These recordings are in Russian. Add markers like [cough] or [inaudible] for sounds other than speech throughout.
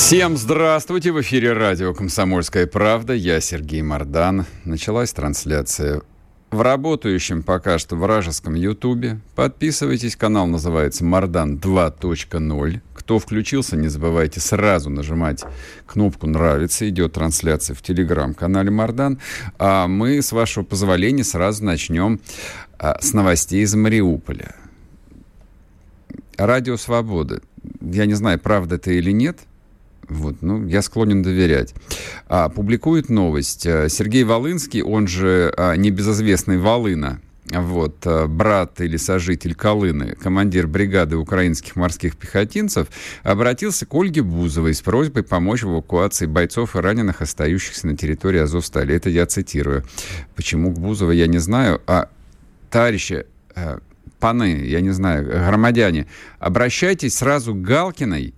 Всем здравствуйте! В эфире радио «Комсомольская правда». Я Сергей Мордан. Началась трансляция в работающем пока что вражеском Ютубе. Подписывайтесь, канал называется «Мордан 2.0». Кто включился, не забывайте сразу нажимать кнопку «Нравится». Идет трансляция в телеграм-канале «Мордан». А мы, с вашего позволения, сразу начнем а, с новостей из Мариуполя. Радио «Свобода». Я не знаю, правда это или нет – вот, ну, я склонен доверять. А, публикует новость. Э, Сергей Волынский, он же а, небезызвестный Волына, вот, э, брат или сожитель Колыны, командир бригады украинских морских пехотинцев, обратился к Ольге Бузовой с просьбой помочь в эвакуации бойцов и раненых, остающихся на территории Азовстали. Это я цитирую. Почему к Бузовой, я не знаю. А, товарищи, э, паны, я не знаю, громадяне, обращайтесь сразу к Галкиной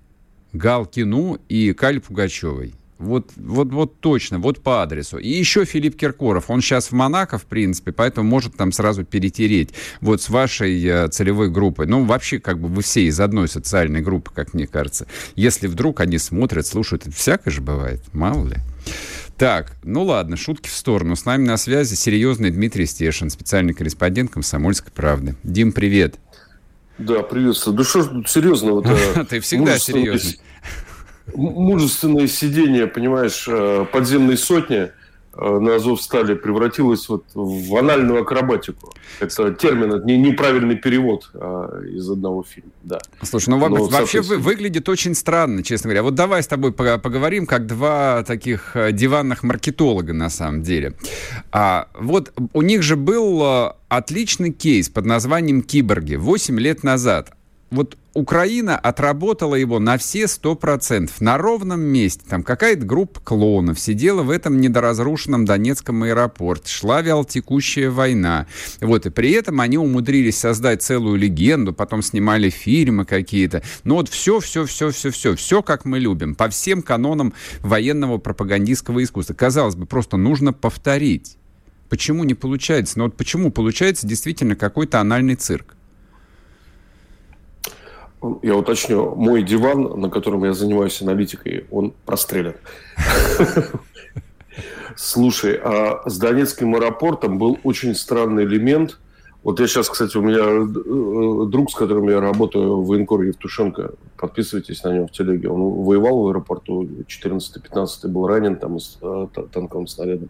Галкину и Каль Пугачевой. Вот, вот, вот точно, вот по адресу. И еще Филипп Киркоров. Он сейчас в Монако, в принципе, поэтому может там сразу перетереть. Вот с вашей э, целевой группой. Ну, вообще, как бы вы все из одной социальной группы, как мне кажется. Если вдруг они смотрят, слушают, всякое же бывает, мало ли. Так, ну ладно, шутки в сторону. С нами на связи серьезный Дмитрий Стешин, специальный корреспондент «Комсомольской правды». Дим, привет. Да, приветствую. Да что ж тут серьезного-то? [laughs] Ты всегда серьезный. Мужественное сидение, понимаешь, э, подземной сотни – на Азов стали превратилась вот в анальную акробатику. Это термин, это не, неправильный перевод а, из одного фильма. Да. Слушай, ну Но, вообще соответственно... выглядит очень странно, честно говоря. Вот давай с тобой поговорим, как два таких э, диванных маркетолога на самом деле. А, вот у них же был э, отличный кейс под названием «Киборги» 8 лет назад вот Украина отработала его на все сто процентов, на ровном месте. Там какая-то группа клонов сидела в этом недоразрушенном Донецком аэропорте, шла вялтекущая война. Вот, и при этом они умудрились создать целую легенду, потом снимали фильмы какие-то. Ну вот все, все, все, все, все, все, как мы любим, по всем канонам военного пропагандистского искусства. Казалось бы, просто нужно повторить. Почему не получается? Ну вот почему получается действительно какой-то анальный цирк? Я уточню, мой диван, на котором я занимаюсь аналитикой, он прострелен. Слушай, а с Донецким аэропортом был очень странный элемент. Вот я сейчас, кстати, у меня э, друг, с которым я работаю, военкор Евтушенко, подписывайтесь на него в телеге. Он воевал в аэропорту, 14-15 был ранен там с э, танковым снарядом.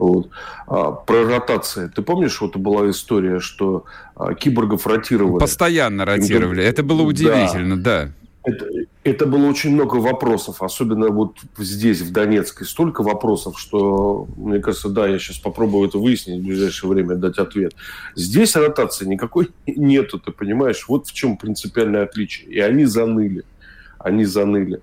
Вот. А, про ротации. Ты помнишь, вот была история, что а, киборгов ротировали? Постоянно ротировали. Это было удивительно, да. да. Это, это было очень много вопросов, особенно вот здесь, в Донецке, столько вопросов, что, мне кажется, да, я сейчас попробую это выяснить в ближайшее время, дать ответ. Здесь ротации никакой [laughs] нету, ты понимаешь? Вот в чем принципиальное отличие. И они заныли. Они заныли.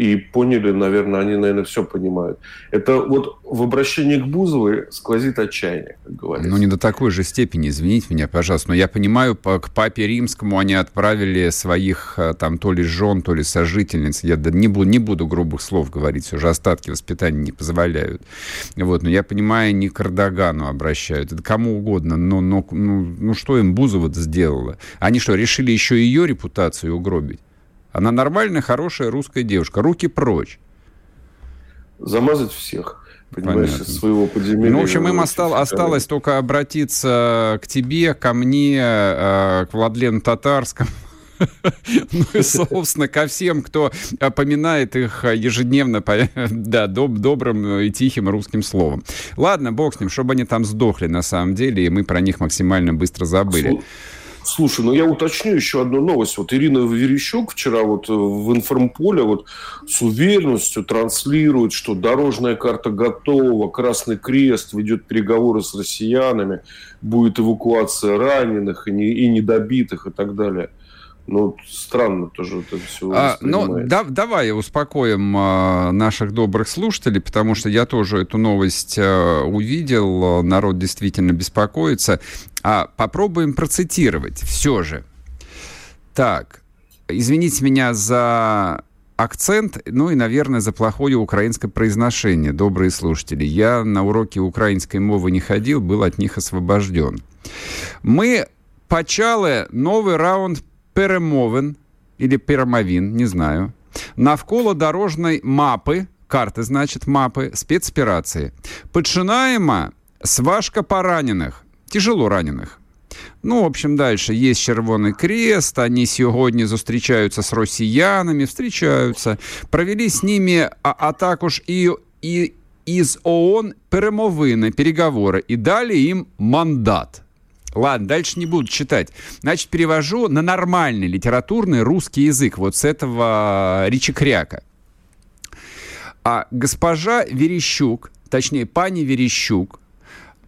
И поняли, наверное, они, наверное, все понимают. Это вот в обращении к Бузовой сквозит отчаяние, как говорится. Ну, не до такой же степени, извините меня, пожалуйста. Но я понимаю, к папе римскому они отправили своих э, там то ли жен, то ли сожительниц. Я не буду, не буду грубых слов говорить, уже остатки воспитания не позволяют. Вот, но я понимаю, не к Эрдогану обращают, это кому угодно. Но, но ну, ну что им Бузова сделала? Они что, решили еще ее репутацию угробить? Она нормальная, хорошая русская девушка. Руки прочь. Замазать всех понимаешь, Понятно. своего подземелья. Ну, в общем, им остал, осталось только обратиться к тебе, ко мне, э, к Владлену Татарскому. [laughs] Ну и, собственно, ко всем, кто поминает их ежедневно [laughs] да, доб добрым и тихим русским словом. Ладно, бог с ним, чтобы они там сдохли на самом деле, и мы про них максимально быстро забыли. Слушай, ну я уточню еще одну новость. Вот Ирина Верещук вчера вот э, в информполе вот с уверенностью транслирует, что дорожная карта готова, Красный Крест ведет переговоры с россиянами, будет эвакуация раненых и, не, и недобитых и так далее. Ну, странно тоже это все а, Ну, да, давай успокоим а, наших добрых слушателей, потому что я тоже эту новость а, увидел, народ действительно беспокоится. А попробуем процитировать все же. Так, извините меня за акцент, ну и, наверное, за плохое украинское произношение, добрые слушатели. Я на уроке украинской мовы не ходил, был от них освобожден. Мы почали новый раунд перемовин, или перемовин, не знаю, навколо дорожной мапы, карты, значит, мапы, спецоперации. Починаємо с важко поранених, тяжело ранених. Ну, в общем, дальше есть Червоний Крест, они сегодня зустрічаються с россиянами, встречаются, провели с ними, а, а також и, и из ООН перемовины, переговоры, и дали им мандат. Ладно, дальше не буду читать. Значит, перевожу на нормальный литературный русский язык, вот с этого речекряка. А госпожа Верещук, точнее, пани Верещук,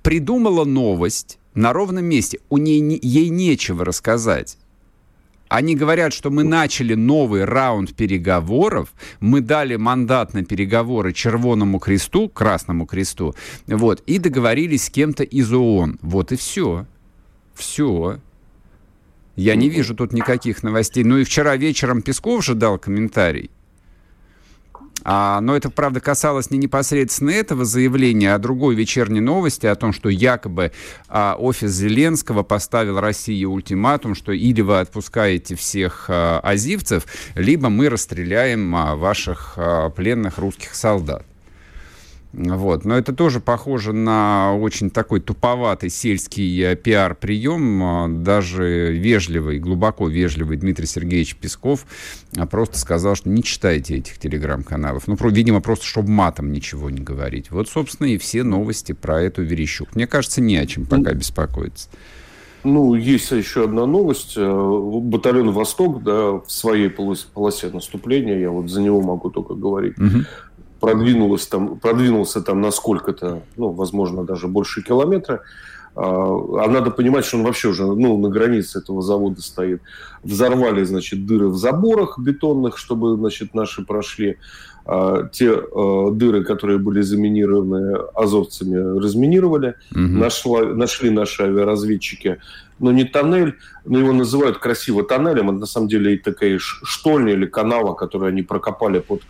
придумала новость на ровном месте. У ней, ей нечего рассказать. Они говорят, что мы начали новый раунд переговоров, мы дали мандат на переговоры Червоному кресту, Красному кресту, вот, и договорились с кем-то из ООН. Вот и все. Все. Я не вижу тут никаких новостей. Ну и вчера вечером Песков же дал комментарий. А, но это, правда, касалось не непосредственно этого заявления, а другой вечерней новости о том, что якобы а, офис Зеленского поставил России ультиматум, что или вы отпускаете всех а, азивцев, либо мы расстреляем а, ваших а, пленных русских солдат. Вот. Но это тоже похоже на очень такой туповатый сельский э, пиар-прием. А, даже вежливый, глубоко вежливый Дмитрий Сергеевич Песков а, просто сказал, что не читайте этих телеграм-каналов. Ну, видимо, просто чтобы матом ничего не говорить. Вот, собственно, и все новости про эту Верещук. Мне кажется, не о чем пока беспокоиться. Ну, есть еще одна новость. Э, батальон «Восток» да, в своей полосе наступления, я вот за него могу только говорить, угу продвинулась там, продвинулся там на сколько-то, ну, возможно, даже больше километра. А, а надо понимать, что он вообще уже ну, на границе этого завода стоит. Взорвали, значит, дыры в заборах бетонных, чтобы, значит, наши прошли. А, те а, дыры, которые были заминированы азовцами, разминировали. Угу. Нашла, нашли наши авиаразведчики но не тоннель, но его называют красиво тоннелем, это на самом деле такая штольня или канава, которую они прокопали под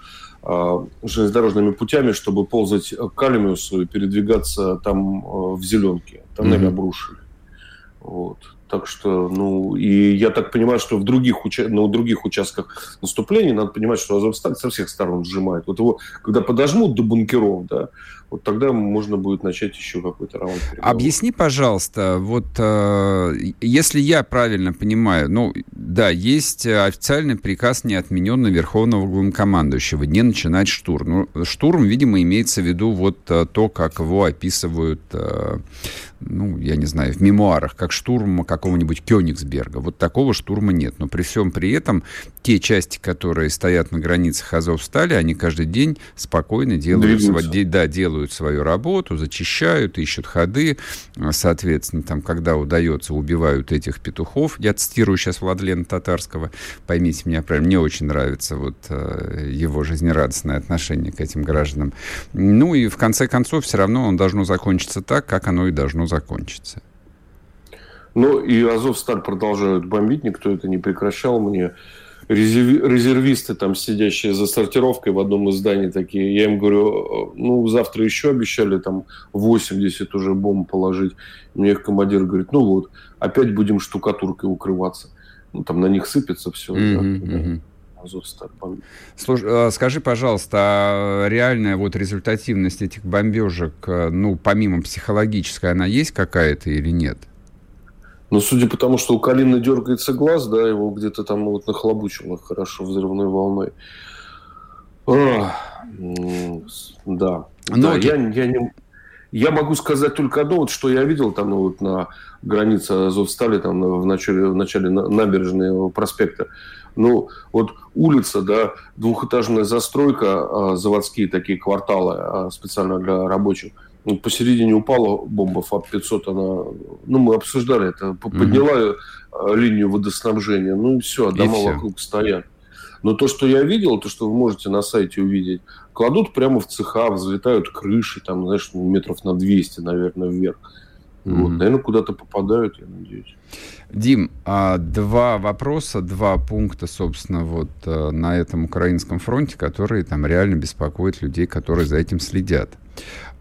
железнодорожными путями, чтобы ползать к Калимиусу и передвигаться там а, в зеленке. Тоннель mm-hmm. обрушили. Вот. Так что, ну, и я так понимаю, что в других, уча... на других участках наступления надо понимать, что Азовсталь со всех сторон сжимает. Вот его, когда подожмут до бункеров, да, вот тогда можно будет начать еще какой-то раунд переговоров. Объясни, пожалуйста, вот э, если я правильно понимаю, ну, да, есть официальный приказ, не отмененный Верховного Главнокомандующего, не начинать штурм. Ну, штурм, видимо, имеется в виду вот э, то, как его описывают э, ну, я не знаю, в мемуарах, как штурм какого-нибудь Кёнигсберга. Вот такого штурма нет. Но при всем при этом те части, которые стоят на границах Азовстали, они каждый день спокойно делают, да, делают свою работу, зачищают, ищут ходы. Соответственно, там, когда удается, убивают этих петухов. Я цитирую сейчас Владлена Татарского. Поймите меня правильно, мне очень нравится вот э, его жизнерадостное отношение к этим гражданам. Ну и в конце концов, все равно он должно закончиться так, как оно и должно закончиться. Ну, и Азовсталь продолжают бомбить, никто это не прекращал. Мне резервисты, там, сидящие за сортировкой в одном из зданий такие, я им говорю, ну, завтра еще обещали там 80 уже бомб положить. Мне их командир говорит, ну вот, опять будем штукатуркой укрываться. Ну, там на них сыпется все. Mm-hmm, да, mm-hmm. Слушай, скажи, пожалуйста, а реальная вот результативность этих бомбежек, э, ну, помимо психологической, она есть какая-то или нет? Ну, судя по тому, что у Калины дергается глаз, да, его где-то там вот нахлобучило хорошо взрывной волной. Да. Но да, я, я, не, я могу сказать только одно, вот, что я видел там ну, вот, на границе Азовстали, там в начале, в начале набережной проспекта. Ну, вот улица, да, двухэтажная застройка, а, заводские такие кварталы а, специально для рабочих. Посередине упала бомба ФАП-500, она, ну, мы обсуждали это, подняла угу. линию водоснабжения, ну и все, дома и все. вокруг стоят. Но то, что я видел, то, что вы можете на сайте увидеть, кладут прямо в цеха, взлетают крыши, там, знаешь, метров на 200, наверное, вверх. Mm-hmm. Вот, наверное, куда-то попадают, я надеюсь. Дим, а два вопроса, два пункта, собственно, вот э, на этом украинском фронте, которые там реально беспокоят людей, которые за этим следят.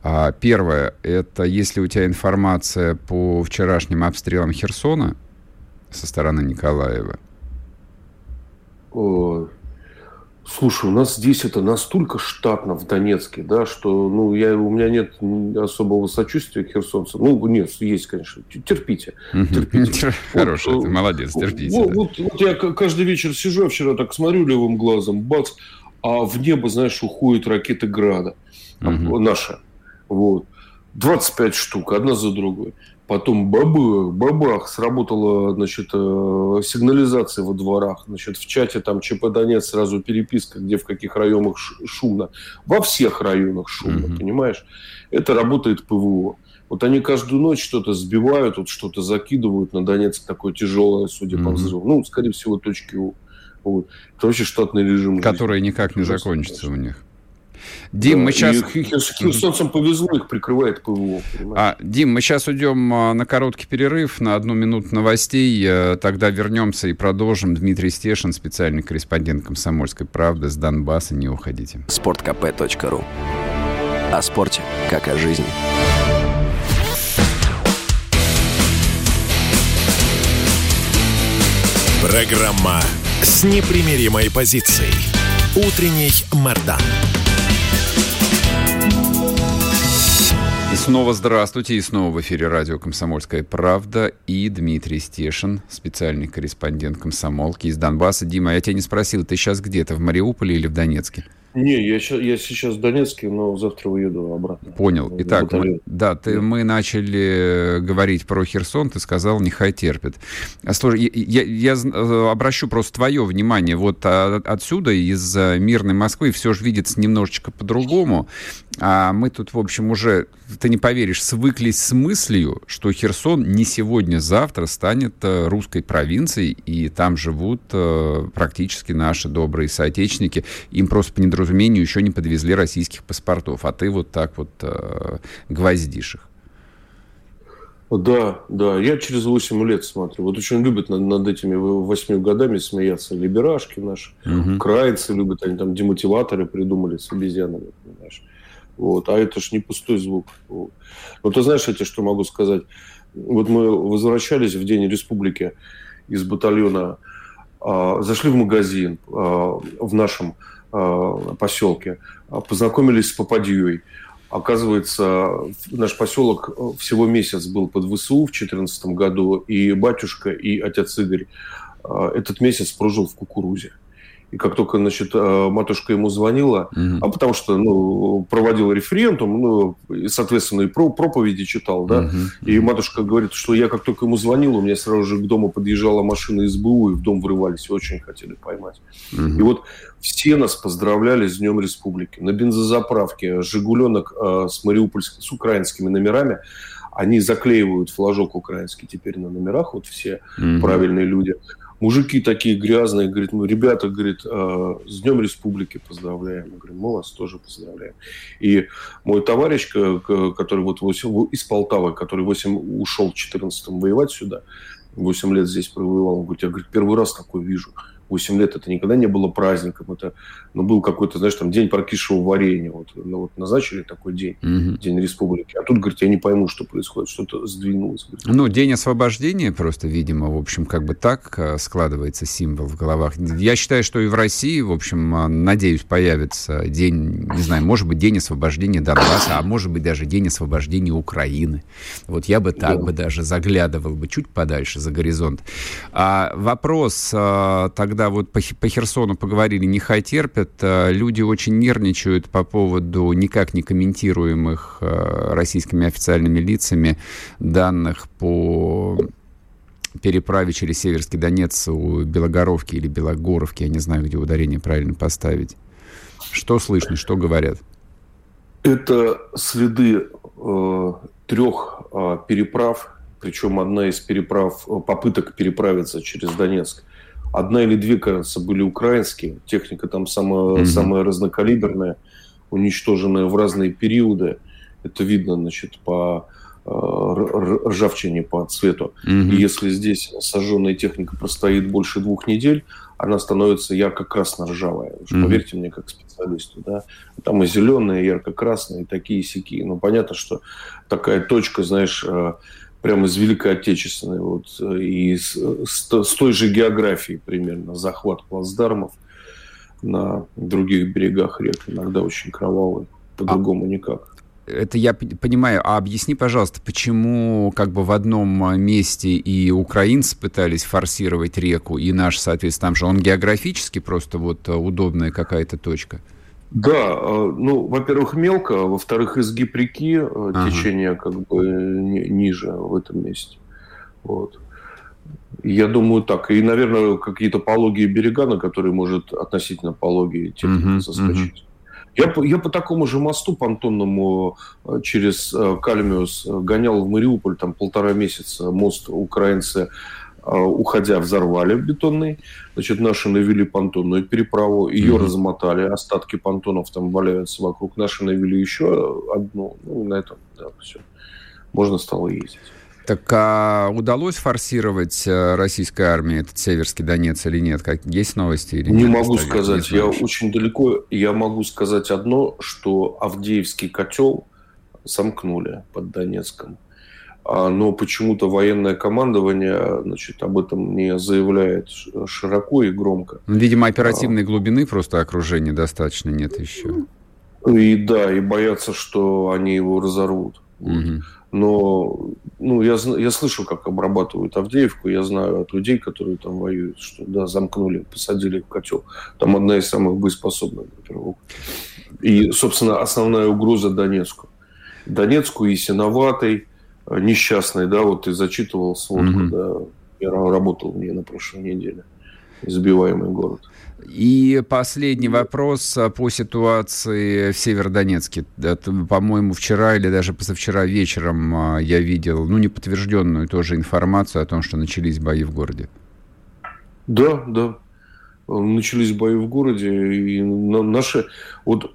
А первое, это если у тебя информация по вчерашним обстрелам Херсона со стороны Николаева. О, Слушай, у нас здесь это настолько штатно в Донецке, да, что ну, я, у меня нет особого сочувствия к херсонцам. Ну, нет, есть, конечно. Терпите. терпите. Хороший, ты молодец, терпите. Вот, вот, вот я каждый вечер сижу, вчера так смотрю левым глазом, бац, а в небо, знаешь, уходят ракеты Града. Наши. Вот. 25 штук, одна за другой. Потом бабах, бабах, сработала, значит, э, сигнализация во дворах. Значит, в чате там ЧП Донец сразу переписка, где в каких районах шумно. Во всех районах шумно, mm-hmm. понимаешь? Это работает ПВО. Вот они каждую ночь что-то сбивают, вот что-то закидывают на Донецк такое тяжелое, судя mm-hmm. по взрыву. Ну, скорее всего, точки У. Вот. Это вообще штатный режим. Который жизни. никак не закончится у них. Дим, да, мы сейчас... Херсонцам повезло, их прикрывает ПВО. А, Дим, мы сейчас уйдем а, на короткий перерыв, на одну минуту новостей. Э, тогда вернемся и продолжим. Дмитрий Стешин, специальный корреспондент «Комсомольской правды» с Донбасса. Не уходите. Спорткп.ру О спорте, как о жизни. Программа с непримиримой позицией. Утренний Мордан. И снова здравствуйте, и снова в эфире радио «Комсомольская правда» и Дмитрий Стешин, специальный корреспондент комсомолки из Донбасса. Дима, я тебя не спросил, ты сейчас где-то, в Мариуполе или в Донецке? Не, я, я сейчас в Донецке, но завтра уеду обратно. Понял. Итак, мы, да, ты, да. мы начали говорить про Херсон, ты сказал, нехай терпит. А, слушай, я, я, я э, обращу просто твое внимание. Вот а, отсюда, из мирной Москвы, все же видится немножечко по-другому. А мы тут, в общем, уже, ты не поверишь, свыклись с мыслью, что Херсон не сегодня-завтра станет э, русской провинцией, и там живут э, практически наши добрые соотечественники. Им просто по недоразумению еще не подвезли российских паспортов, а ты вот так вот э, гвоздишь их. Да, да, я через 8 лет смотрю. Вот очень любят над, над этими 8 годами смеяться. Либерашки наши, угу. украинцы любят, они там демотиваторы придумали с обезьянами, понимаешь. Вот. А это ж не пустой звук. Вот. Но ты знаешь, я тебе что могу сказать? Вот мы возвращались в День Республики из батальона, э, зашли в магазин э, в нашем э, поселке, познакомились с Попадьей. Оказывается, наш поселок всего месяц был под ВСУ в 2014 году, и батюшка, и отец Игорь этот месяц прожил в кукурузе. И как только, значит, э, матушка ему звонила, угу. а потому что, ну, проводил референдум, ну, и, соответственно, и про проповеди читал, да, угу. и матушка говорит, что я как только ему звонил, у меня сразу же к дому подъезжала машина СБУ, и в дом врывались, очень хотели поймать. Угу. И вот все нас поздравляли с Днем Республики. На бензозаправке «Жигуленок» э, с мариупольскими, с украинскими номерами, они заклеивают флажок украинский теперь на номерах, вот все угу. правильные люди – мужики такие грязные, говорит, ну, ребята, говорит, э, с Днем Республики поздравляем. Мы говорим, мы вас тоже поздравляем. И мой товарищ, который вот 8, из Полтавы, который 8 ушел в 14-м воевать сюда, 8 лет здесь провоевал, он говорит, я говорит, первый раз такой вижу. 8 лет это никогда не было праздником, это ну, был какой-то, знаешь, там день прокисшего варенья, вот, ну, вот назначили такой день, угу. День Республики, а тут, говорит, я не пойму, что происходит, что-то сдвинулось. Говорит. Ну, День освобождения просто, видимо, в общем, как бы так э, складывается символ в головах. Я считаю, что и в России, в общем, э, надеюсь, появится день, не знаю, может быть, День освобождения Донбасса, а может быть, даже День освобождения Украины. Вот я бы так да. бы даже заглядывал бы чуть подальше за горизонт. А вопрос э, тогда когда вот по, по Херсону поговорили, нехай терпят, э, люди очень нервничают по поводу никак не комментируемых э, российскими официальными лицами данных по переправе через Северский Донец у Белогоровки или Белогоровки, я не знаю, где ударение правильно поставить. Что слышно, что говорят? Это следы э, трех э, переправ, причем одна из переправ, э, попыток переправиться через Донецк, одна или две, кажется, были украинские. Техника там самая, mm-hmm. самая разнокалиберная, уничтоженная в разные периоды. Это видно, значит, по э, ржавчине по цвету. Mm-hmm. И если здесь сожженная техника простоит больше двух недель, она становится ярко-красно-ржавая. Mm-hmm. Поверьте мне, как специалисту. Да? Там и зеленые, и ярко-красные, и такие сики. Ну, понятно, что такая точка, знаешь, э, прямо из Великой Отечественной, вот, и с, с, с той же географией примерно, захват плацдармов на других берегах рек, иногда очень кровавый, по-другому а, никак. Это я понимаю. А объясни, пожалуйста, почему как бы в одном месте и украинцы пытались форсировать реку, и наш, соответственно, там же он географически просто вот удобная какая-то точка? Да, э, ну, во-первых, мелко, а во-вторых, изгиб реки, э, ага. течение как бы ниже в этом месте. Вот. Я думаю так. И, наверное, какие-то пологие берега, на которые может относительно пологие техника угу, соскочить. Угу. Я, я по такому же мосту понтонному э, через Кальмиус гонял в Мариуполь там полтора месяца. Мост украинцы уходя, взорвали бетонный. Значит, наши навели понтонную переправу, ее mm-hmm. размотали, остатки понтонов там валяются вокруг. Наши навели еще одну, ну, на этом, да, все. Можно стало ездить. Так а удалось форсировать э, российской армии этот Северский Донец или нет? Как, есть новости или Не нет? могу сказать. Я очень далеко. Я могу сказать одно, что Авдеевский котел сомкнули под Донецком. А, но почему-то военное командование значит, об этом не заявляет широко и громко. Ну, видимо, оперативной а, глубины просто окружения достаточно нет еще. И да, и боятся, что они его разорвут. Угу. Но ну, я, я слышу, как обрабатывают Авдеевку, я знаю от людей, которые там воюют, что да, замкнули, посадили в котел. Там одна из самых боеспособных группировок. И, собственно, основная угроза Донецку. Донецку и Синоватой, несчастный, да, вот ты зачитывал сводку, mm да, я работал в ней на прошлой неделе, избиваемый город. И последний вопрос по ситуации в Северодонецке. По-моему, вчера или даже позавчера вечером а, я видел, ну, неподтвержденную тоже информацию о том, что начались бои в городе. Да, да. Начались бои в городе, и наши, вот,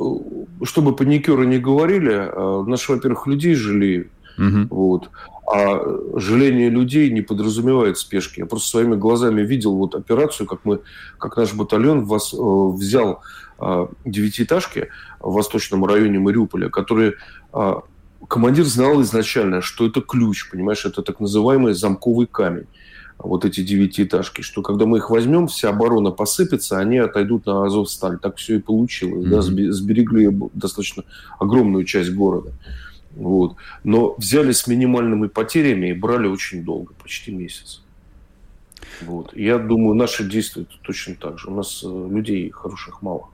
чтобы паникеры не говорили, а, наши, во-первых, людей жалеют, Угу. Вот. А жаление людей не подразумевает спешки. Я просто своими глазами видел вот операцию, как мы, как наш батальон вас, э, взял э, девятиэтажки в восточном районе Мариуполя, которые э, командир знал изначально, что это ключ, понимаешь, это так называемый замковый камень вот эти девятиэтажки, что когда мы их возьмем, вся оборона посыпется, они отойдут на Азовсталь. Так все и получилось. Mm-hmm. Да, сберегли достаточно огромную часть города. Вот. Но взяли с минимальными потерями и брали очень долго, почти месяц. Вот. Я думаю, наши действия точно так же. У нас э, людей хороших мало,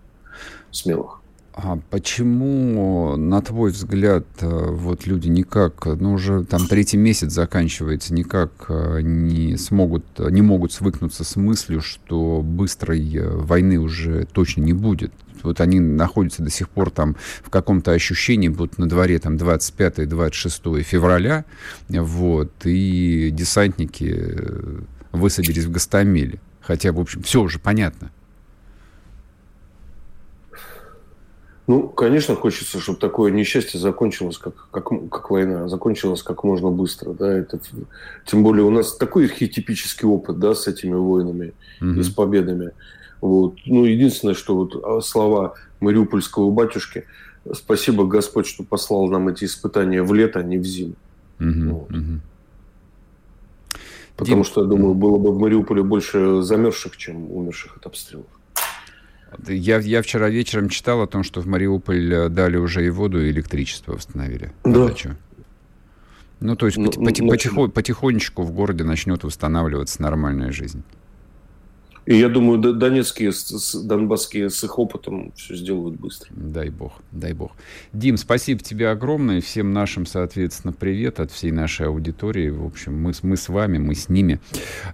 смелых. А почему, на твой взгляд, э, вот люди никак, ну уже там третий месяц заканчивается, никак э, не смогут, не могут свыкнуться с мыслью, что быстрой войны уже точно не будет? Вот они находятся до сих пор там в каком-то ощущении, будут на дворе там 25-26 февраля, вот, и десантники э, высадились в Гастамеле. Хотя, в общем, все уже понятно. Ну, конечно, хочется, чтобы такое несчастье закончилось, как, как, как война, закончилось как можно быстро. Да? Это, тем более у нас такой архетипический опыт да, с этими войнами mm-hmm. и с победами. Вот. Ну, единственное, что вот а, слова мариупольского батюшки, спасибо Господь, что послал нам эти испытания в лето, а не в зиму. Угу, вот. Потому Дим... что, я думаю, было бы в Мариуполе больше замерзших, чем умерших от обстрелов. Я, я вчера вечером читал о том, что в Мариуполь э, дали уже и воду, и электричество восстановили. Да. Ну, то есть ну, поти- ну, потихо- потихонечку в городе начнет восстанавливаться нормальная жизнь. И я думаю, донецкие, донбасские с их опытом все сделают быстро. Дай бог, дай бог. Дим, спасибо тебе огромное. Всем нашим, соответственно, привет от всей нашей аудитории. В общем, мы, мы с вами, мы с ними.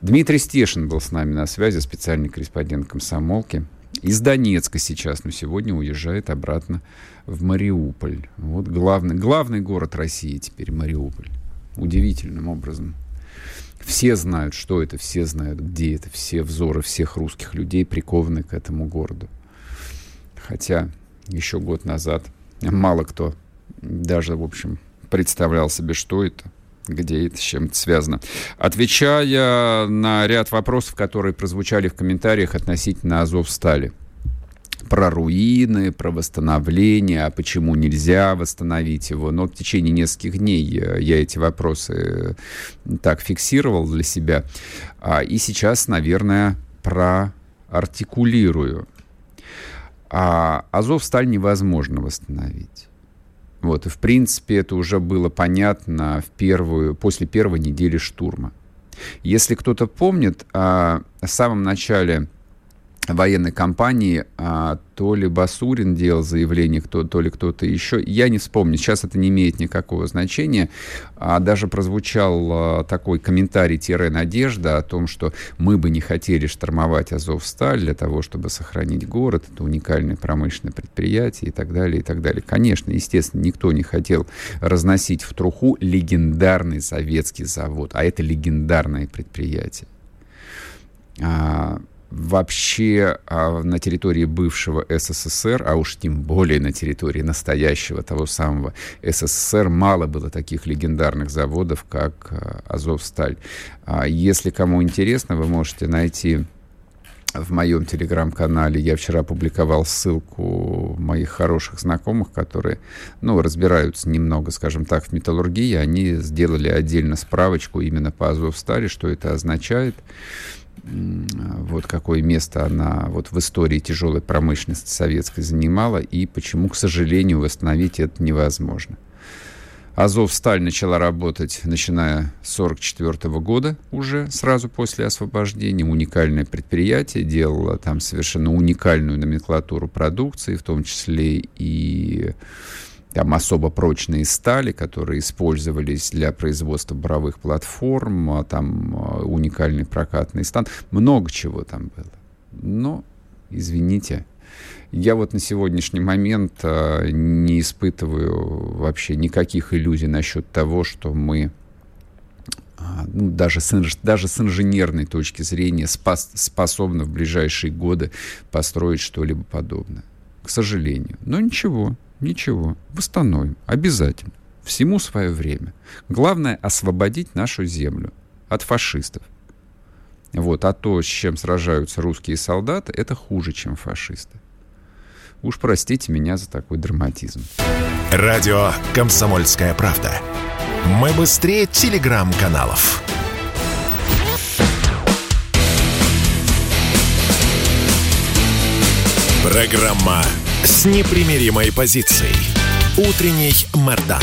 Дмитрий Стешин был с нами на связи, специальный корреспондент комсомолки. Из Донецка сейчас, но сегодня уезжает обратно в Мариуполь. Вот главный, главный город России теперь Мариуполь. Удивительным образом. Все знают, что это, все знают, где это, все взоры всех русских людей прикованы к этому городу. Хотя еще год назад мало кто даже, в общем, представлял себе, что это, где это, с чем это связано. Отвечая на ряд вопросов, которые прозвучали в комментариях относительно Азов стали про руины, про восстановление, а почему нельзя восстановить его. Но в течение нескольких дней я эти вопросы так фиксировал для себя. А, и сейчас, наверное, проартикулирую. А Азовсталь невозможно восстановить. Вот, и в принципе это уже было понятно в первую, после первой недели штурма. Если кто-то помнит, а, в самом начале военной кампании, а, то ли Басурин делал заявление, кто, то ли кто-то еще. Я не вспомню, сейчас это не имеет никакого значения. А даже прозвучал а, такой комментарий-надежда о том, что мы бы не хотели штормовать Азовсталь для того, чтобы сохранить город. Это уникальное промышленное предприятие и так далее, и так далее. Конечно, естественно, никто не хотел разносить в труху легендарный советский завод, а это легендарное предприятие. А, вообще а, на территории бывшего СССР, а уж тем более на территории настоящего того самого СССР, мало было таких легендарных заводов, как а, Азовсталь. А, если кому интересно, вы можете найти в моем телеграм-канале. Я вчера публиковал ссылку моих хороших знакомых, которые, ну, разбираются немного, скажем так, в металлургии. Они сделали отдельно справочку именно по Азовстали, что это означает вот какое место она вот в истории тяжелой промышленности советской занимала и почему, к сожалению, восстановить это невозможно. Азовсталь начала работать, начиная с 1944 года, уже сразу после освобождения. Уникальное предприятие, делало там совершенно уникальную номенклатуру продукции, в том числе и там особо прочные стали, которые использовались для производства буровых платформ, а там а, уникальный прокатный стан, много чего там было. Но, извините, я вот на сегодняшний момент а, не испытываю вообще никаких иллюзий насчет того, что мы ну, даже, с, даже с инженерной точки зрения спас, способны в ближайшие годы построить что-либо подобное. К сожалению. Но ничего, Ничего, восстановим, обязательно. Всему свое время. Главное освободить нашу землю от фашистов. Вот, а то, с чем сражаются русские солдаты, это хуже, чем фашисты. Уж простите меня за такой драматизм. Радио «Комсомольская правда». Мы быстрее телеграм-каналов. Программа с непримиримой позицией. Утренний Мордан.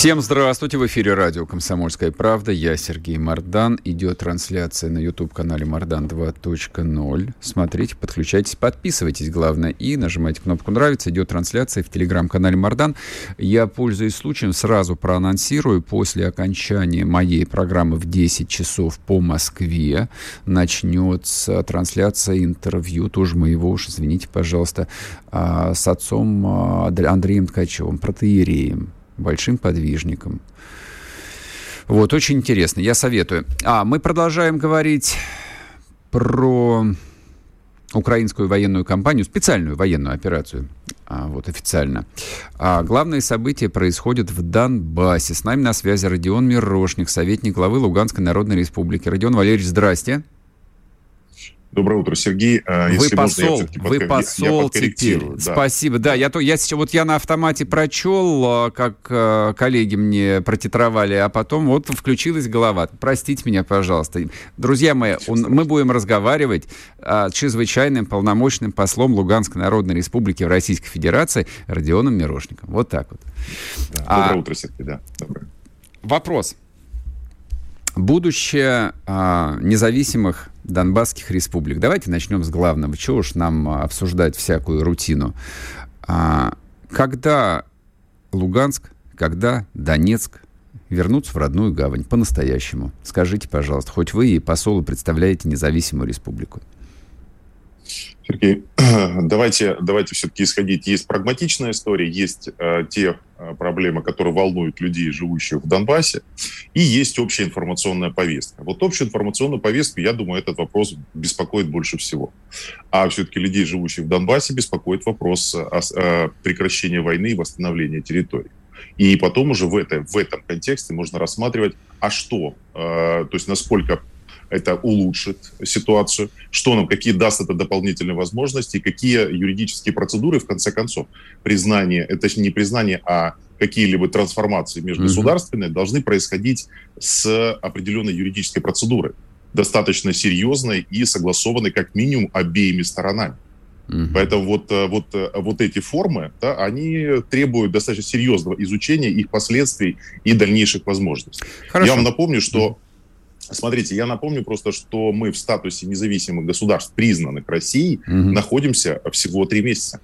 Всем здравствуйте! В эфире радио «Комсомольская правда». Я Сергей Мордан. Идет трансляция на YouTube-канале «Мордан 2.0». Смотрите, подключайтесь, подписывайтесь, главное, и нажимайте кнопку «Нравится». Идет трансляция в телеграм-канале «Мордан». Я, пользуясь случаем, сразу проанонсирую. После окончания моей программы в 10 часов по Москве начнется трансляция интервью, тоже моего уж, извините, пожалуйста, а, с отцом а, Андреем Ткачевым, протеереем большим подвижником. Вот, очень интересно, я советую. А, мы продолжаем говорить про украинскую военную кампанию, специальную военную операцию, а, вот официально. А главные события происходят в Донбассе. С нами на связи Родион Мирошник, советник главы Луганской Народной Республики. Родион Валерьевич, здрасте. Доброе утро, Сергей. А, вы если посол, можно, я вы посол я теперь. Да. Спасибо. Да, я, то, я, вот я на автомате прочел, а, как э, коллеги мне протитровали, а потом вот включилась голова. Простите меня, пожалуйста. Друзья мои, он, мы будем разговаривать а, с чрезвычайным полномочным послом Луганской Народной Республики в Российской Федерации Родионом Мирошником. Вот так вот. Да. Доброе а, утро, Сергей. Да, доброе. Вопрос. Будущее а, независимых Донбасских республик. Давайте начнем с главного. Чего уж нам а, обсуждать всякую рутину. А, когда Луганск, когда Донецк вернуться в родную гавань по-настоящему? Скажите, пожалуйста, хоть вы и посолу представляете независимую республику. Сергей, [clears throat] давайте, давайте все-таки исходить. Есть прагматичная история, есть э, те э, проблемы, которые волнуют людей, живущих в Донбассе, и есть общая информационная повестка. Вот общую информационную повестку, я думаю, этот вопрос беспокоит больше всего. А все-таки людей, живущих в Донбассе, беспокоит вопрос о, о прекращении войны и восстановлении территории. И потом уже в, это, в этом контексте можно рассматривать, а что, э, то есть насколько это улучшит ситуацию, что нам, какие даст это дополнительные возможности, какие юридические процедуры, в конце концов, признание, это не признание, а какие-либо трансформации межгосударственные mm-hmm. должны происходить с определенной юридической процедурой, достаточно серьезной и согласованной как минимум обеими сторонами. Mm-hmm. Поэтому вот, э, вот, э, вот эти формы, да, они требуют достаточно серьезного изучения их последствий и дальнейших возможностей. Хорошо. Я вам напомню, что Смотрите, я напомню просто, что мы в статусе независимых государств, признанных Россией, угу. находимся всего три месяца.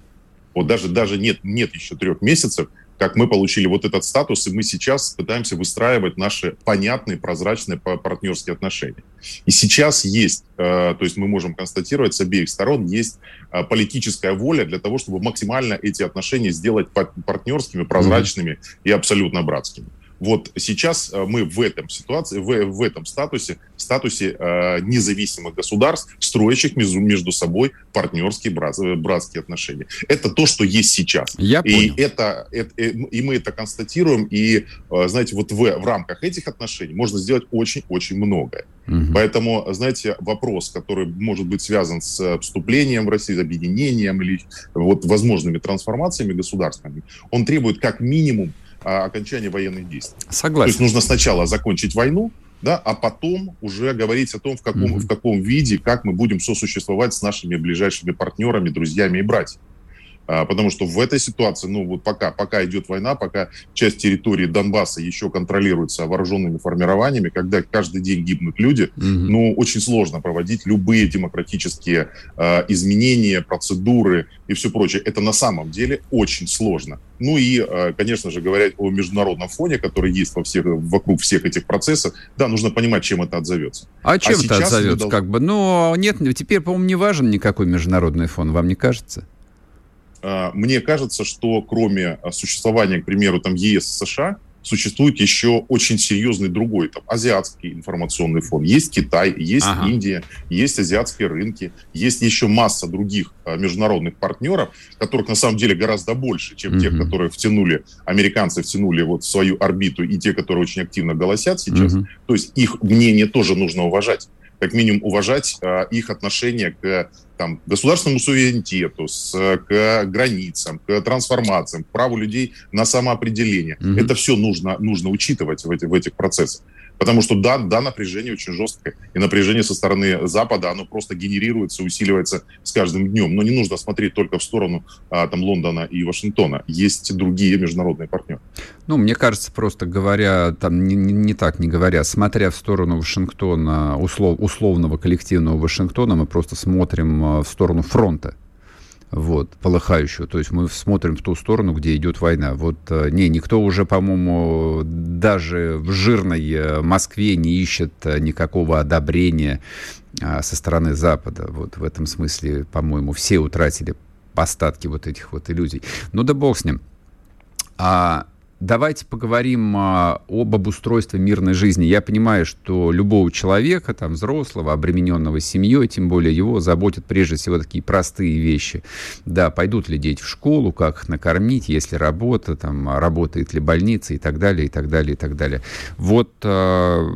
Вот даже, даже нет, нет еще трех месяцев, как мы получили вот этот статус, и мы сейчас пытаемся выстраивать наши понятные, прозрачные партнерские отношения. И сейчас есть, э, то есть мы можем констатировать с обеих сторон, есть э, политическая воля для того, чтобы максимально эти отношения сделать партнерскими, прозрачными mm-hmm. и абсолютно братскими. Вот сейчас э, мы в этом ситуации, в, в этом статусе, статусе э, независимых государств, строящих между, между собой партнерские брат, э, братские отношения. Это то, что есть сейчас. Я и Это, это, э, и мы это констатируем. И, знаете, вот в, в рамках этих отношений можно сделать очень-очень многое. Угу. Поэтому, знаете, вопрос, который может быть связан с вступлением в Россию, объединением или вот возможными трансформациями государственными, он требует как минимум окончания военных действий. Согласен. То есть нужно сначала закончить войну, да, а потом уже говорить о том, в каком, mm-hmm. в каком виде, как мы будем сосуществовать с нашими ближайшими партнерами, друзьями и братьями. А, потому что в этой ситуации, ну вот пока, пока идет война, пока часть территории Донбасса еще контролируется вооруженными формированиями, когда каждый день гибнут люди, угу. ну очень сложно проводить любые демократические э, изменения, процедуры и все прочее. Это на самом деле очень сложно. Ну и, э, конечно же, говоря о международном фоне, который есть во всех, вокруг всех этих процессов, да, нужно понимать, чем это отзовется. А чем а это отзовется, должны... как бы? Ну, нет, теперь, по-моему, не важен никакой международный фон, вам не кажется? А, мне кажется, что кроме а, существования, к примеру, там ЕС США, существует еще очень серьезный другой, там, азиатский информационный фон. Есть Китай, есть ага. Индия, есть азиатские рынки, есть еще масса других а, международных партнеров, которых на самом деле гораздо больше, чем угу. тех, которые втянули, американцы втянули вот в свою орбиту, и те, которые очень активно голосят сейчас. Угу. То есть их мнение тоже нужно уважать как минимум уважать э, их отношение к там, государственному суверенитету, с, к границам, к трансформациям, к праву людей на самоопределение. Mm-hmm. Это все нужно, нужно учитывать в, эти, в этих процессах. Потому что да, да, напряжение очень жесткое. И напряжение со стороны Запада, оно просто генерируется, усиливается с каждым днем. Но не нужно смотреть только в сторону а, там, Лондона и Вашингтона. Есть другие международные партнеры. Ну, мне кажется, просто говоря, там не, не, не так, не говоря, смотря в сторону Вашингтона, услов, условного коллективного Вашингтона, мы просто смотрим а, в сторону фронта вот, полыхающую. То есть мы смотрим в ту сторону, где идет война. Вот, э, не, никто уже, по-моему, даже в жирной э, Москве не ищет э, никакого одобрения со стороны Запада. Вот в этом смысле, по-моему, все утратили остатки вот этих вот иллюзий. Ну да бог с ним. А Давайте поговорим а, об обустройстве мирной жизни. Я понимаю, что любого человека, там, взрослого, обремененного семьей, тем более его заботят прежде всего такие простые вещи. Да, пойдут ли дети в школу, как их накормить, если работа, там, работает ли больница и так далее, и так далее, и так далее. Вот а,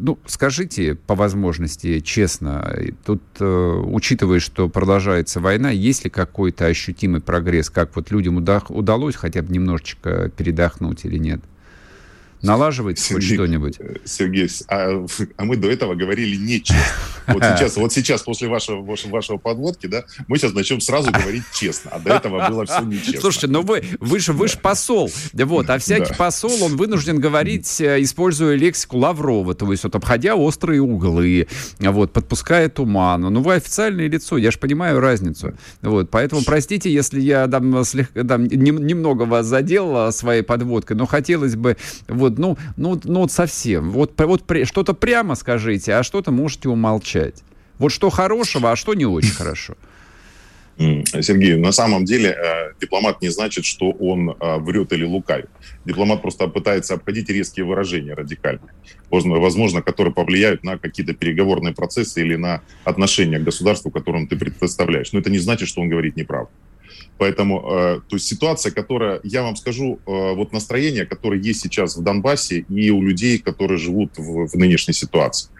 ну, скажите по возможности честно, тут, э, учитывая, что продолжается война, есть ли какой-то ощутимый прогресс, как вот людям удалось хотя бы немножечко передохнуть или нет? Налаживается хоть что-нибудь? Э, Сергей, а, а мы до этого говорили нечестно. [laughs] Вот сейчас, вот сейчас после вашего, вашего подводки, да, мы сейчас начнем сразу говорить честно, а до этого было все нечестно. Слушайте, ну вы, вы же, вы же посол, вот, а всякий посол, он вынужден говорить, э, используя лексику Лаврова, то есть вот обходя острые углы, вот, подпуская туману. Ну, вы официальное лицо, я же понимаю разницу. Вот, поэтому простите, если я там, слегка, там, нем, немного вас задел своей подводкой, но хотелось бы вот вот, ну, ну, ну вот совсем. Вот, вот что-то прямо скажите, а что-то можете умолчать. Вот что хорошего, а что не очень хорошо. Сергей, на самом деле э, дипломат не значит, что он э, врет или лукавит. Дипломат просто пытается обходить резкие выражения радикальные, возможно, которые повлияют на какие-то переговорные процессы или на отношения к государству, которым ты представляешь. Но это не значит, что он говорит неправду. Поэтому, э, то есть ситуация, которая, я вам скажу, э, вот настроение, которое есть сейчас в Донбассе и у людей, которые живут в, в нынешней ситуации.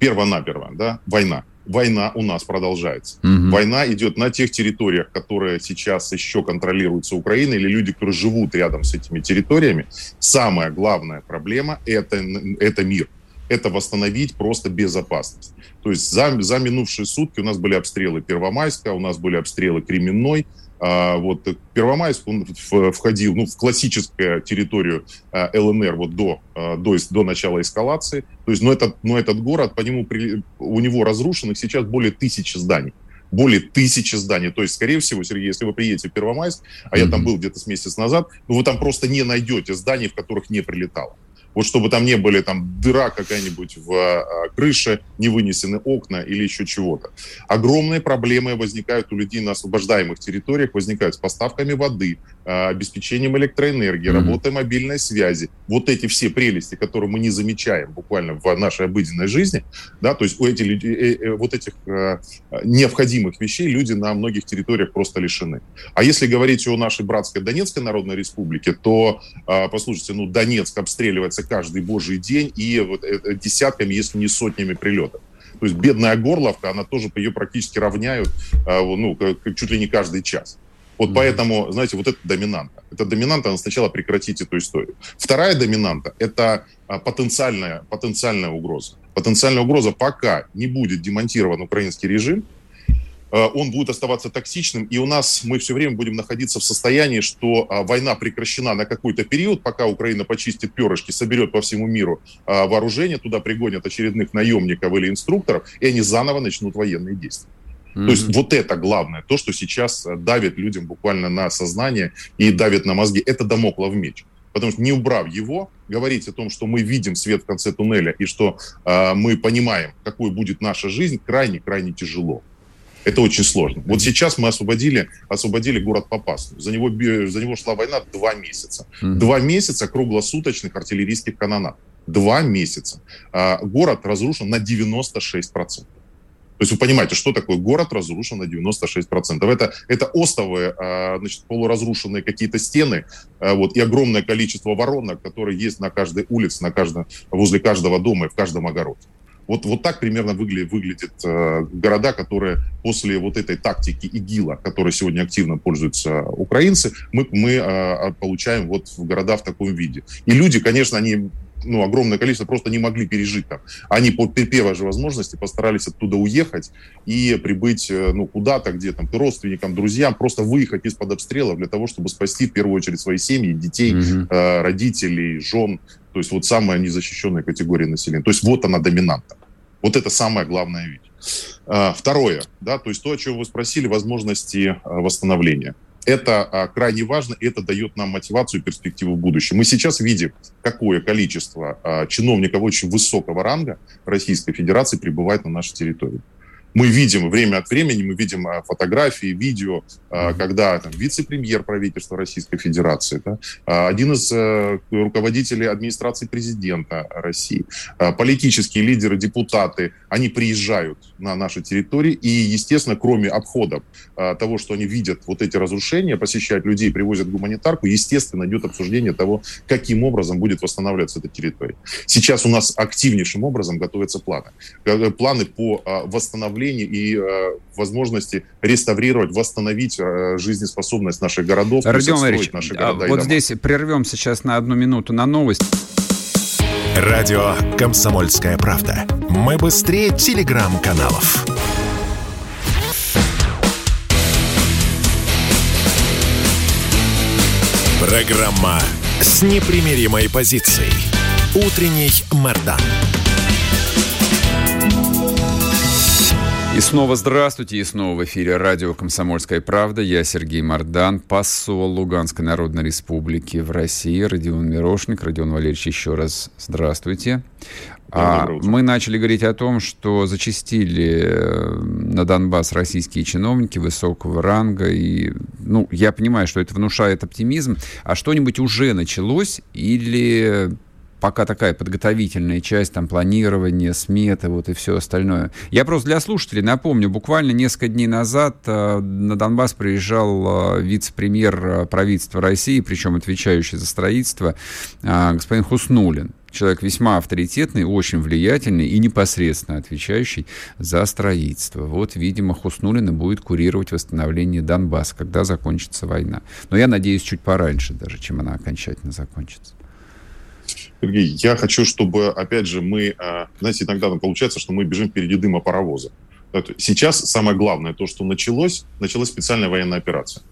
Перво-наперво, да, война война у нас продолжается. Угу. Война идет на тех территориях, которые сейчас еще контролируются Украиной, или люди, которые живут рядом с этими территориями. Самая главная проблема это, – это мир. Это восстановить просто безопасность. То есть за, за минувшие сутки у нас были обстрелы Первомайска, у нас были обстрелы Кременной, вот Первомайск, он входил ну, в классическую территорию а, ЛНР вот до, а, до, до начала эскалации. То есть, но, этот, но этот город, по нему, у него разрушенных сейчас более тысячи зданий более тысячи зданий. То есть, скорее всего, Сергей, если вы приедете в Первомайск, а mm-hmm. я там был где-то с месяц назад, ну, вы там просто не найдете зданий, в которых не прилетало вот чтобы там не были там дыра какая-нибудь в а, крыше, не вынесены окна или еще чего-то. Огромные проблемы возникают у людей на освобождаемых территориях, возникают с поставками воды, а, обеспечением электроэнергии, mm-hmm. работой мобильной связи. Вот эти все прелести, которые мы не замечаем буквально в нашей обыденной жизни, да, то есть у этих, э, э, вот этих э, необходимых вещей люди на многих территориях просто лишены. А если говорить о нашей братской Донецкой Народной Республике, то, а, послушайте, ну, Донецк обстреливается каждый божий день и вот э, э, десятками, если не сотнями прилетов. То есть бедная Горловка, она тоже ее практически равняют, а, ну, чуть ли не каждый час. Вот поэтому, знаете, вот это доминанта. Это доминанта, она сначала прекратить эту историю. Вторая доминанта – это а, потенциальная, потенциальная угроза. Потенциальная угроза, пока не будет демонтирован украинский режим, он будет оставаться токсичным, и у нас мы все время будем находиться в состоянии, что а, война прекращена на какой-то период, пока Украина почистит перышки, соберет по всему миру а, вооружение, туда пригонят очередных наемников или инструкторов, и они заново начнут военные действия. Mm-hmm. То есть вот это главное, то, что сейчас э, давит людям буквально на сознание и давит на мозги, это домоклов меч. Потому что не убрав его, говорить о том, что мы видим свет в конце туннеля и что э, мы понимаем, какой будет наша жизнь, крайне-крайне тяжело. Это очень сложно. Вот сейчас мы освободили, освободили город Попасную. За него, за него шла война два месяца. Два месяца круглосуточных артиллерийских канонат. Два месяца. А, город разрушен на 96%. То есть вы понимаете, что такое город разрушен на 96%. Это, это остовые, а, значит, полуразрушенные какие-то стены а, вот, и огромное количество воронок, которые есть на каждой улице, на каждом, возле каждого дома и в каждом огороде. Вот, вот так примерно выглядит, выглядят э, города, которые после вот этой тактики ИГИЛа, которой сегодня активно пользуются украинцы, мы, мы э, получаем вот города в таком виде. И люди, конечно, они ну, огромное количество просто не могли пережить там. Они по первой же возможности постарались оттуда уехать и прибыть, э, ну, куда-то, где там, к родственникам, друзьям, просто выехать из-под обстрела для того, чтобы спасти в первую очередь свои семьи, детей, mm-hmm. э, родителей, жен, то есть вот самая незащищенная категория населения. То есть вот она доминанта. Вот это самая главная вещь. А, второе, да, то есть то, о чем вы спросили, возможности а, восстановления. Это а, крайне важно, и это дает нам мотивацию и перспективу в будущем. Мы сейчас видим, какое количество чиновников очень высокого ранга Российской Федерации прибывает на нашей территории мы видим время от времени, мы видим а, фотографии, видео, а, когда там, вице-премьер правительства Российской Федерации, да, а, один из э, руководителей администрации президента России, политические лидеры, депутаты, они приезжают на наши территории и, естественно, кроме обходов того, что они видят вот эти разрушения, посещают людей, привозят гуманитарку, естественно, идет обсуждение того, каким образом будет восстанавливаться эта территория. Сейчас у нас активнейшим образом готовятся планы. Э, планы по восстановлению восстановлении и э, возможности реставрировать, восстановить э, жизнеспособность наших городов, Родион Валерьевич, наши города вот здесь прервем сейчас на одну минуту на новость. Радио «Комсомольская правда». Мы быстрее телеграм-каналов. Программа с непримиримой позицией. Утренний Мордан. И снова здравствуйте, и снова в эфире радио «Комсомольская правда». Я Сергей Мордан, посол Луганской Народной Республики в России, Родион Мирошник. Родион Валерьевич, еще раз здравствуйте. А, мы начали говорить о том, что зачастили э, на Донбасс российские чиновники высокого ранга. И, ну, я понимаю, что это внушает оптимизм. А что-нибудь уже началось или пока такая подготовительная часть, там, планирование, сметы, вот и все остальное. Я просто для слушателей напомню, буквально несколько дней назад э, на Донбасс приезжал э, вице-премьер э, правительства России, причем отвечающий за строительство, господин Хуснулин. Человек весьма авторитетный, очень влиятельный и непосредственно отвечающий за строительство. Вот, видимо, Хуснулин и будет курировать восстановление Донбасса, когда закончится война. Но я надеюсь, чуть пораньше даже, чем она окончательно закончится. Сергей, я хочу, чтобы, опять же, мы, а, знаете, иногда получается, что мы бежим впереди дыма паровоза. Сейчас самое главное, то, что началось, началась специальная военная операция.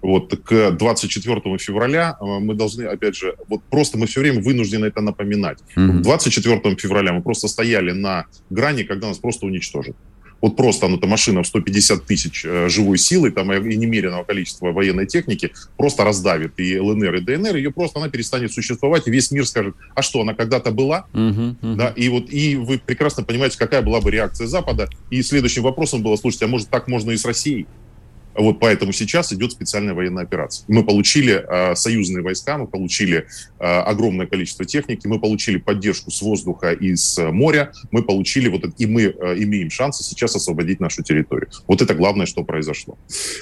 Вот к 24 февраля а, мы должны, опять же, вот просто мы все время вынуждены это напоминать. Mm-hmm. 24 февраля мы просто стояли на грани, когда нас просто уничтожат вот просто ну, эта машина в 150 тысяч э, живой силы там, и немеренного количества военной техники просто раздавит и ЛНР, и ДНР, ее просто она перестанет существовать, и весь мир скажет, а что, она когда-то была? Uh-huh, uh-huh. Да, и вот и вы прекрасно понимаете, какая была бы реакция Запада. И следующим вопросом было, слушайте, а может так можно и с Россией? Вот поэтому сейчас идет специальная военная операция. Мы получили э, союзные войска, мы получили э, огромное количество техники, мы получили поддержку с воздуха и с моря, мы получили вот это, и мы э, имеем шансы сейчас освободить нашу территорию. Вот это главное, что произошло.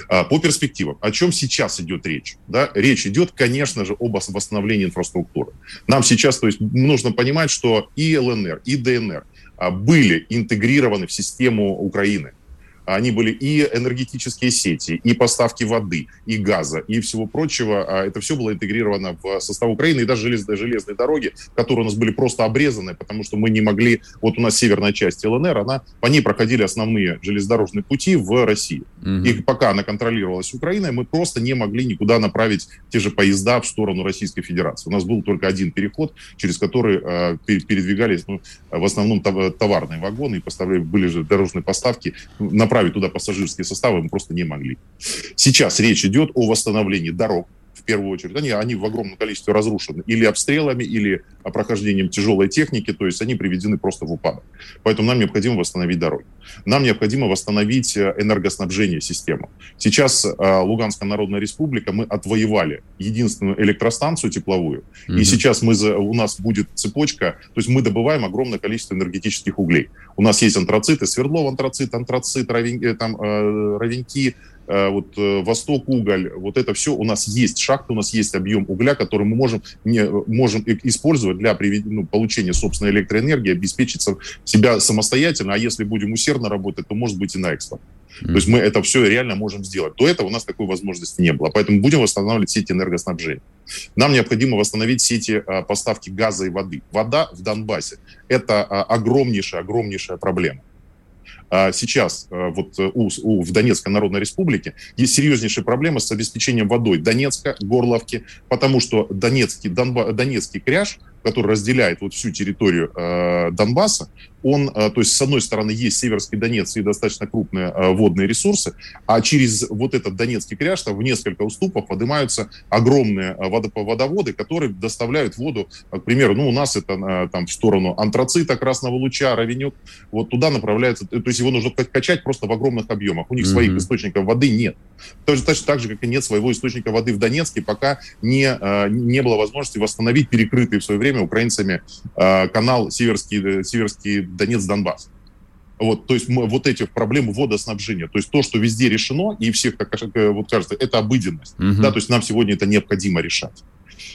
Э, по перспективам, о чем сейчас идет речь? Да? Речь идет, конечно же, об восстановлении инфраструктуры. Нам сейчас, то есть, нужно понимать, что и ЛНР, и ДНР были интегрированы в систему Украины они были и энергетические сети, и поставки воды, и газа, и всего прочего. А это все было интегрировано в состав Украины, и даже железные, железные дороги, которые у нас были просто обрезаны, потому что мы не могли... Вот у нас северная часть ЛНР, она, по ней проходили основные железнодорожные пути в России. Угу. И пока она контролировалась Украиной, мы просто не могли никуда направить те же поезда в сторону Российской Федерации. У нас был только один переход, через который э, передвигались ну, в основном товарные вагоны и поставляли, были же дорожные поставки на направить туда пассажирские составы мы просто не могли. Сейчас речь идет о восстановлении дорог, первую очередь. Они, они в огромном количестве разрушены или обстрелами, или прохождением тяжелой техники, то есть они приведены просто в упадок. Поэтому нам необходимо восстановить дороги. Нам необходимо восстановить э, энергоснабжение системы. Сейчас э, Луганская Народная Республика, мы отвоевали единственную электростанцию тепловую, mm-hmm. и сейчас мы за, у нас будет цепочка, то есть мы добываем огромное количество энергетических углей. У нас есть антрациты, Свердлов антрацит, антрацит, ровень, э, там, э, ровеньки, Э, вот э, Восток уголь, вот это все у нас есть шахта, у нас есть объем угля, который мы можем, не, можем использовать для ну, получения собственной электроэнергии, обеспечить себя самостоятельно, а если будем усердно работать, то может быть и на экспорт. Mm-hmm. То есть мы это все реально можем сделать. До этого у нас такой возможности не было. Поэтому будем восстанавливать сети энергоснабжения. Нам необходимо восстановить сети а, поставки газа и воды. Вода в Донбассе – это а, огромнейшая, огромнейшая проблема. А сейчас э, вот э, у, у, в Донецкой Народной Республике есть серьезнейшие проблемы с обеспечением водой Донецка, Горловки, потому что Донецкий, Донба, Донецкий кряж – который разделяет вот всю территорию э, Донбасса, он, э, то есть с одной стороны есть Северский Донец и достаточно крупные э, водные ресурсы, а через вот этот Донецкий кряж там в несколько уступов поднимаются огромные э, водопроводы, которые доставляют воду, к примеру, ну у нас это там в сторону антрацита, Красного Луча, Равенюк, вот туда направляется, то есть его нужно качать просто в огромных объемах, у них mm-hmm. своих источников воды нет. Точно, точно так же, как и нет своего источника воды в Донецке, пока не, не было возможности восстановить перекрытый в свое время украинцами канал Северский, Северский Донец-Донбасс. Вот, то есть мы, вот эти проблемы водоснабжения, то есть то, что везде решено, и всех, как вот кажется, это обыденность. Угу. Да, то есть нам сегодня это необходимо решать.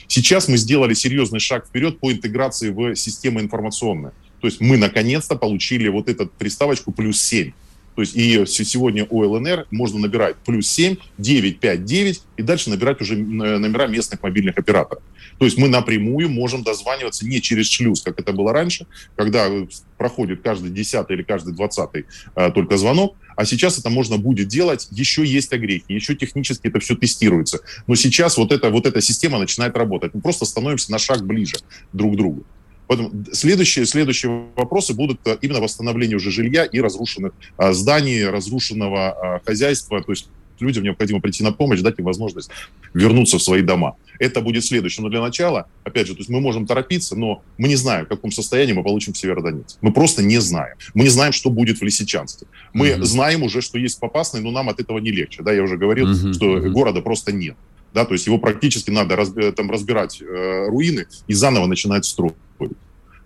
Сейчас мы сделали серьезный шаг вперед по интеграции в системы информационные. То есть мы наконец-то получили вот эту приставочку плюс 7. То есть и сегодня у ЛНР можно набирать плюс 7, 9, 5, 9 и дальше набирать уже номера местных мобильных операторов. То есть мы напрямую можем дозваниваться не через шлюз, как это было раньше, когда проходит каждый десятый или каждый двадцатый э, только звонок, а сейчас это можно будет делать, еще есть огрехи, еще технически это все тестируется. Но сейчас вот эта, вот эта система начинает работать. Мы просто становимся на шаг ближе друг к другу. Поэтому следующие, следующие вопросы будут именно восстановление уже жилья и разрушенных зданий, разрушенного хозяйства, то есть людям необходимо прийти на помощь, дать им возможность вернуться в свои дома. Это будет следующее. Но для начала, опять же, то есть мы можем торопиться, но мы не знаем, в каком состоянии мы получим Северодонецк. Мы просто не знаем. Мы не знаем, что будет в Лисичанске. Мы mm-hmm. знаем уже, что есть Попасный, но нам от этого не легче. Да, я уже говорил, mm-hmm. что mm-hmm. города просто нет. Да, то есть его практически надо разби- там, разбирать э, руины и заново начинать строить.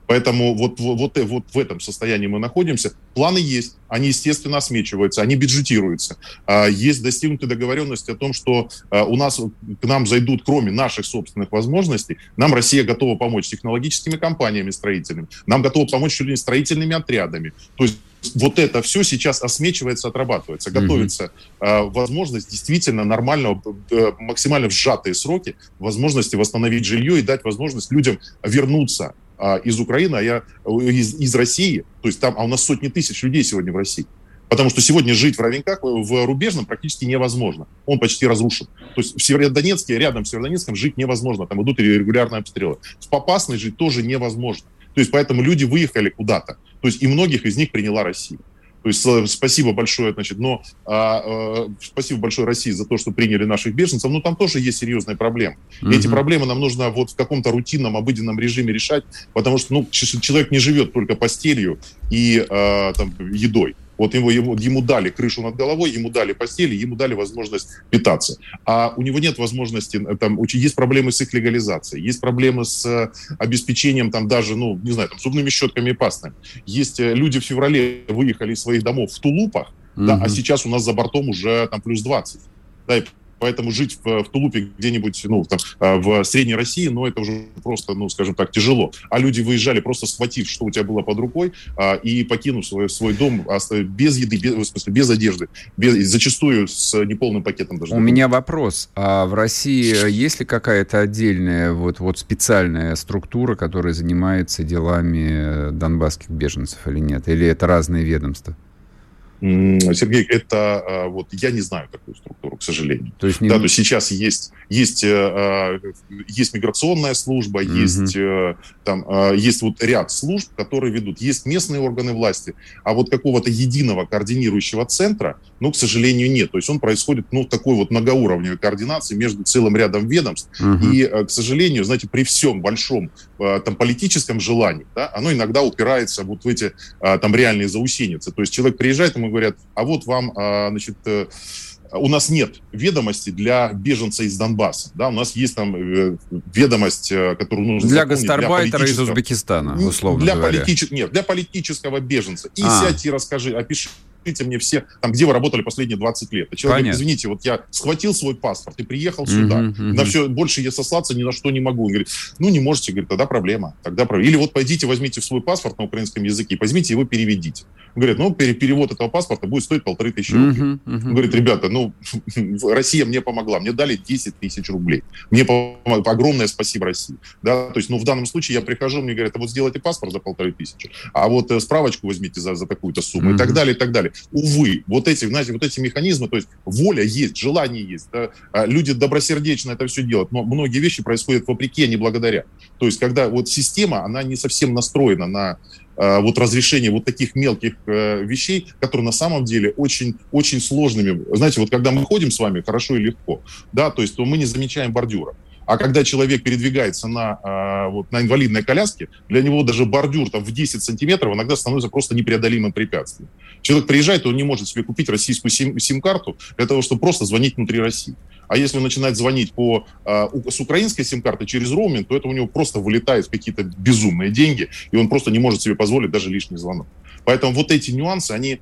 Поэтому вот, вот, вот в этом состоянии мы находимся. Планы есть, они, естественно, осмечиваются, они бюджетируются. А, есть достигнутые договоренности о том, что а, у нас к нам зайдут, кроме наших собственных возможностей, нам Россия готова помочь технологическими компаниями строительными, нам готова помочь чуть ли не строительными отрядами. То есть вот это все сейчас осмечивается, отрабатывается, готовится mm-hmm. возможность действительно нормального, э, максимально в сжатые сроки возможности восстановить жилье и дать возможность людям вернуться а, из Украины, а я э, из, из России, то есть там, а у нас сотни тысяч людей сегодня в России. Потому что сегодня жить в Ровенках, э, в Рубежном практически невозможно. Он почти разрушен. То есть в Северодонецке, рядом с Северодонецком жить невозможно. Там идут регулярные обстрелы. В Попасной жить тоже невозможно. То есть поэтому люди выехали куда-то. То есть и многих из них приняла Россия. То есть э, спасибо большое, значит, но а, а, спасибо большое России за то, что приняли наших беженцев, но там тоже есть серьезные проблемы. Mm-hmm. И эти проблемы нам нужно вот в каком-то рутинном, обыденном режиме решать, потому что ну, человек не живет только постелью и а, там, едой. Вот его, ему, ему дали крышу над головой, ему дали постели, ему дали возможность питаться. А у него нет возможности, э, там, есть проблемы с их легализацией, есть проблемы с э, обеспечением там даже, ну, не знаю, там, зубными щетками и пастами. Есть э, люди в феврале выехали из своих домов в тулупах, угу. да, а сейчас у нас за бортом уже там плюс 20. Да, и Поэтому жить в, в Тулупе где-нибудь ну, там, а, в Средней России, ну, это уже просто, ну, скажем так, тяжело. А люди выезжали, просто схватив, что у тебя было под рукой, а, и покинув свой, свой дом без еды, без, в смысле, без одежды, без, зачастую с неполным пакетом даже. У меня вопрос. А в России есть ли какая-то отдельная, вот, вот специальная структура, которая занимается делами донбасских беженцев или нет? Или это разные ведомства? Сергей, это а, вот я не знаю такую структуру, к сожалению. То есть, не... да, то есть сейчас есть есть э, а, есть миграционная служба, угу. есть э, там а, есть вот ряд служб, которые ведут, есть местные органы власти, а вот какого-то единого координирующего центра, ну, к сожалению, нет. То есть он происходит, ну, такой вот многоуровневой координации между целым рядом ведомств. Угу. И, э, к сожалению, знаете, при всем большом там политическом желании, да, оно иногда упирается вот в эти там реальные заусеницы. То есть человек приезжает, ему говорят, а вот вам, значит, у нас нет ведомости для беженца из Донбасса. Да, у нас есть там э, ведомость, э, которую нужно Для гастарбайтера из Узбекистана, условно для говоря. Политич... Нет, для политического беженца. И а. сядьте и расскажи, опиши покажите мне все, там, где вы работали последние 20 лет. И человек говорит, извините, вот я схватил свой паспорт и приехал сюда. Uh-huh, uh-huh. На все, больше я сослаться ни на что не могу. Он говорит, ну, не можете, говорит, тогда проблема. Тогда проблема. Или вот пойдите, возьмите свой паспорт на украинском языке, возьмите его переведите. Он говорит, ну, перевод этого паспорта будет стоить полторы тысячи рублей. Uh-huh, uh-huh. Он говорит, ребята, ну, [laughs] Россия мне помогла, мне дали 10 тысяч рублей. Мне помогла. огромное спасибо России. Да, то есть, ну, в данном случае я прихожу, мне говорят, а вот сделайте паспорт за полторы тысячи, а вот э, справочку возьмите за, за такую-то сумму uh-huh. и так далее, и так далее. Увы, вот эти, знаете, вот эти механизмы, то есть воля есть, желание есть, да, а люди добросердечно это все делают, но многие вещи происходят вопреки, а не благодаря. То есть когда вот система, она не совсем настроена на а, вот разрешение вот таких мелких э, вещей, которые на самом деле очень, очень сложными. Знаете, вот когда мы ходим с вами хорошо и легко, да, то есть то мы не замечаем бордюра. А когда человек передвигается на, а, вот, на инвалидной коляске, для него даже бордюр там, в 10 сантиметров иногда становится просто непреодолимым препятствием. Человек приезжает, он не может себе купить российскую сим- сим-карту для того, чтобы просто звонить внутри России. А если он начинает звонить по, а, с украинской сим-карты через роуминг, то это у него просто вылетает в какие-то безумные деньги, и он просто не может себе позволить даже лишний звонок. Поэтому вот эти нюансы, они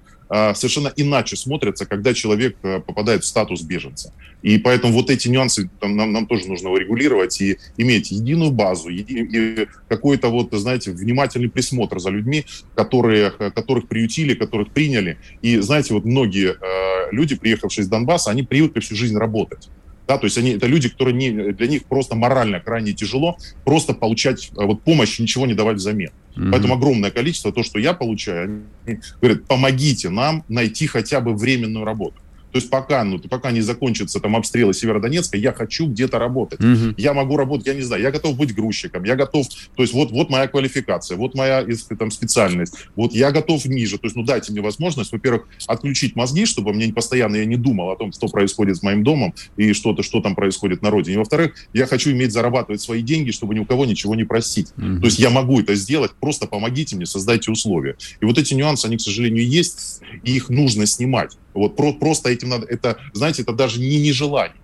совершенно иначе смотрятся, когда человек а, попадает в статус беженца. И поэтому вот эти нюансы нам, нам тоже нужно регулировать и иметь единую базу, еди, какой-то вот, знаете, внимательный присмотр за людьми, которые, которых приютили, которых приняли. И, знаете, вот многие э, люди, приехавшие из Донбасса, они привыкли всю жизнь работать. Да, то есть они, это люди, которые не, для них просто морально крайне тяжело просто получать вот, помощь, ничего не давать взамен. Mm-hmm. Поэтому огромное количество, то, что я получаю, они говорят, помогите нам найти хотя бы временную работу. То есть пока, ну, пока не закончится там обстрелы Северодонецка, я хочу где-то работать. Угу. Я могу работать, я не знаю, я готов быть грузчиком, я готов, то есть вот, вот моя квалификация, вот моя там, специальность, вот я готов ниже. То есть, ну, дайте мне возможность, во-первых, отключить мозги, чтобы мне постоянно я не думал о том, что происходит с моим домом и что-то, что там происходит на родине. Во-вторых, я хочу иметь зарабатывать свои деньги, чтобы ни у кого ничего не просить. Угу. То есть я могу это сделать, просто помогите мне, создайте условия. И вот эти нюансы, они, к сожалению, есть, и их нужно снимать. Вот про, просто этим надо, это, знаете, это даже не нежелание.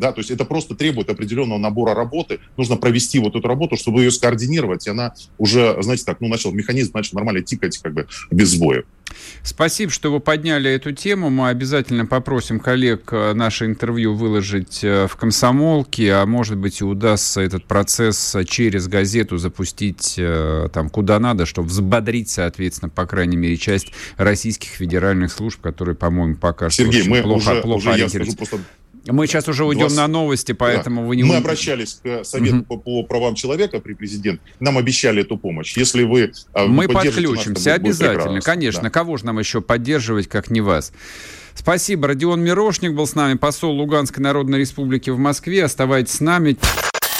Да, то есть это просто требует определенного набора работы. Нужно провести вот эту работу, чтобы ее скоординировать, и она уже, знаете, так, ну, начал, механизм начал нормально тикать, как бы, без сбоев. Спасибо, что вы подняли эту тему. Мы обязательно попросим коллег э, наше интервью выложить э, в комсомолке, а может быть и удастся этот процесс через газету запустить э, там куда надо, чтобы взбодрить, соответственно, по крайней мере, часть российских федеральных служб, которые, по-моему, пока Сергей, что мы плохо, уже, плохо уже я скажу просто мы сейчас уже уйдем 20... на новости, поэтому да. вы не... Мы обращались к Совету угу. по, по правам человека при президенте. Нам обещали эту помощь. Если вы а, Мы подключимся, нас, обязательно. Будет Конечно. Да. Кого же нам еще поддерживать, как не вас? Спасибо. Родион Мирошник был с нами, посол Луганской Народной Республики в Москве. Оставайтесь с нами.